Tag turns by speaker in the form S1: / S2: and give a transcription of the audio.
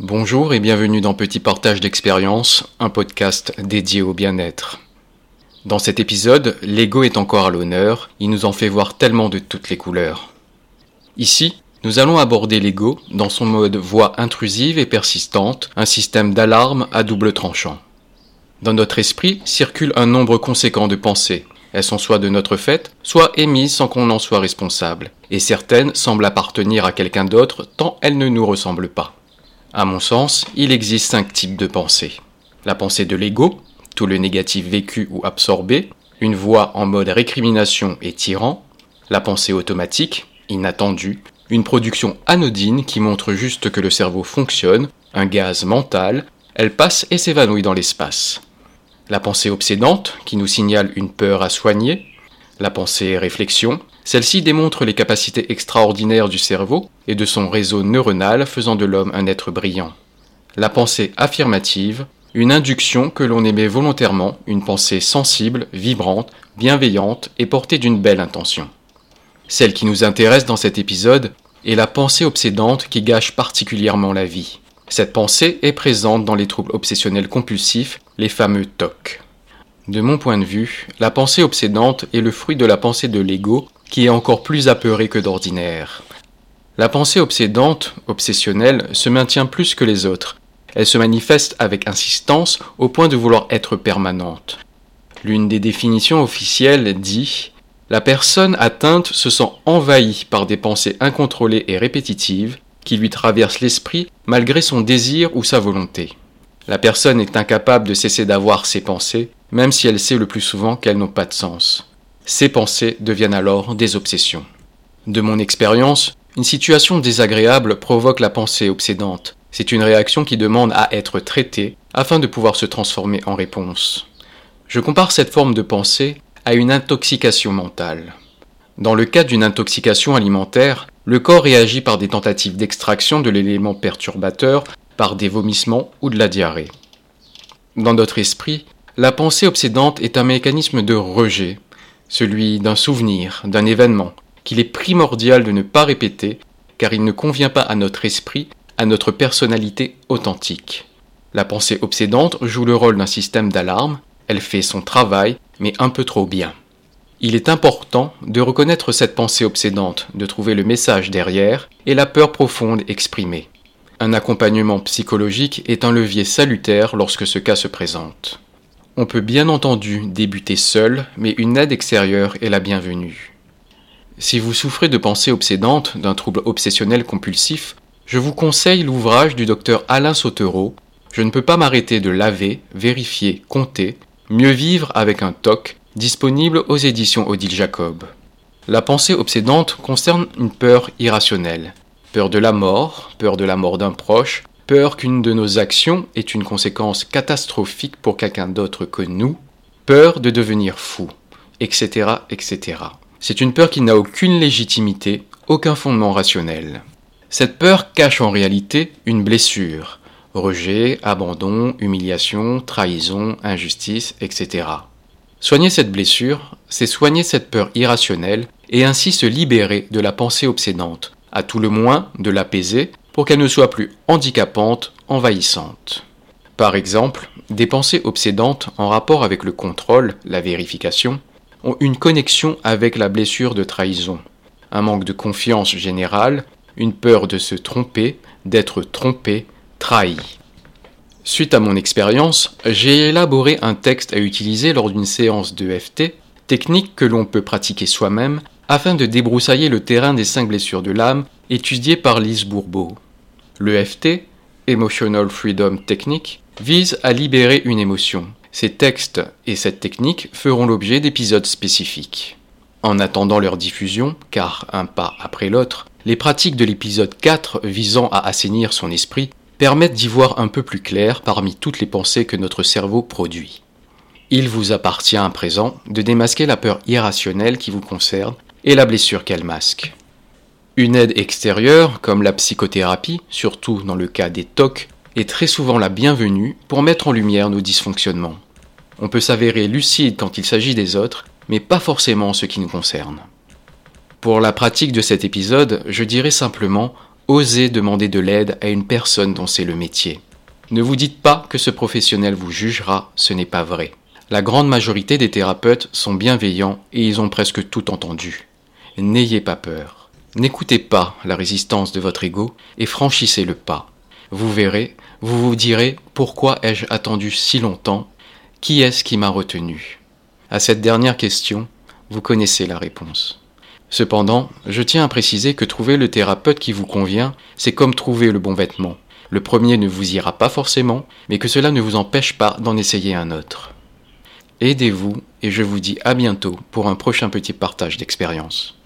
S1: Bonjour et bienvenue dans Petit Partage d'expérience, un podcast dédié au bien-être. Dans cet épisode, l'ego est encore à l'honneur, il nous en fait voir tellement de toutes les couleurs. Ici, nous allons aborder l'ego dans son mode voix intrusive et persistante, un système d'alarme à double tranchant. Dans notre esprit circule un nombre conséquent de pensées. Elles sont soit de notre fait, soit émises sans qu'on en soit responsable, et certaines semblent appartenir à quelqu'un d'autre tant elles ne nous ressemblent pas. À mon sens, il existe cinq types de pensées. La pensée de l'ego, tout le négatif vécu ou absorbé, une voix en mode récrimination et tyran, la pensée automatique, inattendue, une production anodine qui montre juste que le cerveau fonctionne, un gaz mental, elle passe et s'évanouit dans l'espace. La pensée obsédante, qui nous signale une peur à soigner, la pensée réflexion, celle-ci démontre les capacités extraordinaires du cerveau et de son réseau neuronal faisant de l'homme un être brillant. La pensée affirmative, une induction que l'on émet volontairement, une pensée sensible, vibrante, bienveillante et portée d'une belle intention. Celle qui nous intéresse dans cet épisode est la pensée obsédante qui gâche particulièrement la vie. Cette pensée est présente dans les troubles obsessionnels compulsifs, les fameux TOC. De mon point de vue, la pensée obsédante est le fruit de la pensée de l'ego qui est encore plus apeuré que d'ordinaire. La pensée obsédante, obsessionnelle, se maintient plus que les autres. Elle se manifeste avec insistance au point de vouloir être permanente. L'une des définitions officielles dit La personne atteinte se sent envahie par des pensées incontrôlées et répétitives qui lui traversent l'esprit malgré son désir ou sa volonté. La personne est incapable de cesser d'avoir ses pensées, même si elle sait le plus souvent qu'elles n'ont pas de sens. Ces pensées deviennent alors des obsessions. De mon expérience, une situation désagréable provoque la pensée obsédante. C'est une réaction qui demande à être traitée afin de pouvoir se transformer en réponse. Je compare cette forme de pensée à une intoxication mentale. Dans le cas d'une intoxication alimentaire, le corps réagit par des tentatives d'extraction de l'élément perturbateur, par des vomissements ou de la diarrhée. Dans notre esprit, la pensée obsédante est un mécanisme de rejet celui d'un souvenir, d'un événement, qu'il est primordial de ne pas répéter, car il ne convient pas à notre esprit, à notre personnalité authentique. La pensée obsédante joue le rôle d'un système d'alarme, elle fait son travail, mais un peu trop bien. Il est important de reconnaître cette pensée obsédante, de trouver le message derrière et la peur profonde exprimée. Un accompagnement psychologique est un levier salutaire lorsque ce cas se présente. On peut bien entendu débuter seul, mais une aide extérieure est la bienvenue. Si vous souffrez de pensées obsédantes, d'un trouble obsessionnel compulsif, je vous conseille l'ouvrage du docteur Alain Sautereau Je ne peux pas m'arrêter de laver, vérifier, compter, mieux vivre avec un TOC, disponible aux éditions Odile Jacob. La pensée obsédante concerne une peur irrationnelle. Peur de la mort, peur de la mort d'un proche, peur qu'une de nos actions ait une conséquence catastrophique pour quelqu'un d'autre que nous, peur de devenir fou, etc. etc. C'est une peur qui n'a aucune légitimité, aucun fondement rationnel. Cette peur cache en réalité une blessure, rejet, abandon, humiliation, trahison, injustice, etc. Soigner cette blessure, c'est soigner cette peur irrationnelle et ainsi se libérer de la pensée obsédante, à tout le moins de l'apaiser pour qu'elle ne soit plus handicapante, envahissante. Par exemple, des pensées obsédantes en rapport avec le contrôle, la vérification, ont une connexion avec la blessure de trahison, un manque de confiance générale, une peur de se tromper, d'être trompé, trahi. Suite à mon expérience, j'ai élaboré un texte à utiliser lors d'une séance d'EFT, technique que l'on peut pratiquer soi-même afin de débroussailler le terrain des cinq blessures de l'âme étudiées par Lise Bourbeau. L'EFT, Emotional Freedom Technique, vise à libérer une émotion. Ces textes et cette technique feront l'objet d'épisodes spécifiques. En attendant leur diffusion, car un pas après l'autre, les pratiques de l'épisode 4 visant à assainir son esprit permettent d'y voir un peu plus clair parmi toutes les pensées que notre cerveau produit. Il vous appartient à présent de démasquer la peur irrationnelle qui vous concerne et la blessure qu'elle masque. Une aide extérieure, comme la psychothérapie, surtout dans le cas des TOC, est très souvent la bienvenue pour mettre en lumière nos dysfonctionnements. On peut s'avérer lucide quand il s'agit des autres, mais pas forcément ce qui nous concerne. Pour la pratique de cet épisode, je dirais simplement Osez demander de l'aide à une personne dont c'est le métier. Ne vous dites pas que ce professionnel vous jugera, ce n'est pas vrai. La grande majorité des thérapeutes sont bienveillants et ils ont presque tout entendu. N'ayez pas peur. N'écoutez pas la résistance de votre ego et franchissez le pas. Vous verrez, vous vous direz pourquoi ai-je attendu si longtemps? Qui est-ce qui m'a retenu? À cette dernière question, vous connaissez la réponse. Cependant, je tiens à préciser que trouver le thérapeute qui vous convient, c'est comme trouver le bon vêtement. Le premier ne vous ira pas forcément, mais que cela ne vous empêche pas d'en essayer un autre. Aidez-vous et je vous dis à bientôt pour un prochain petit partage d'expérience.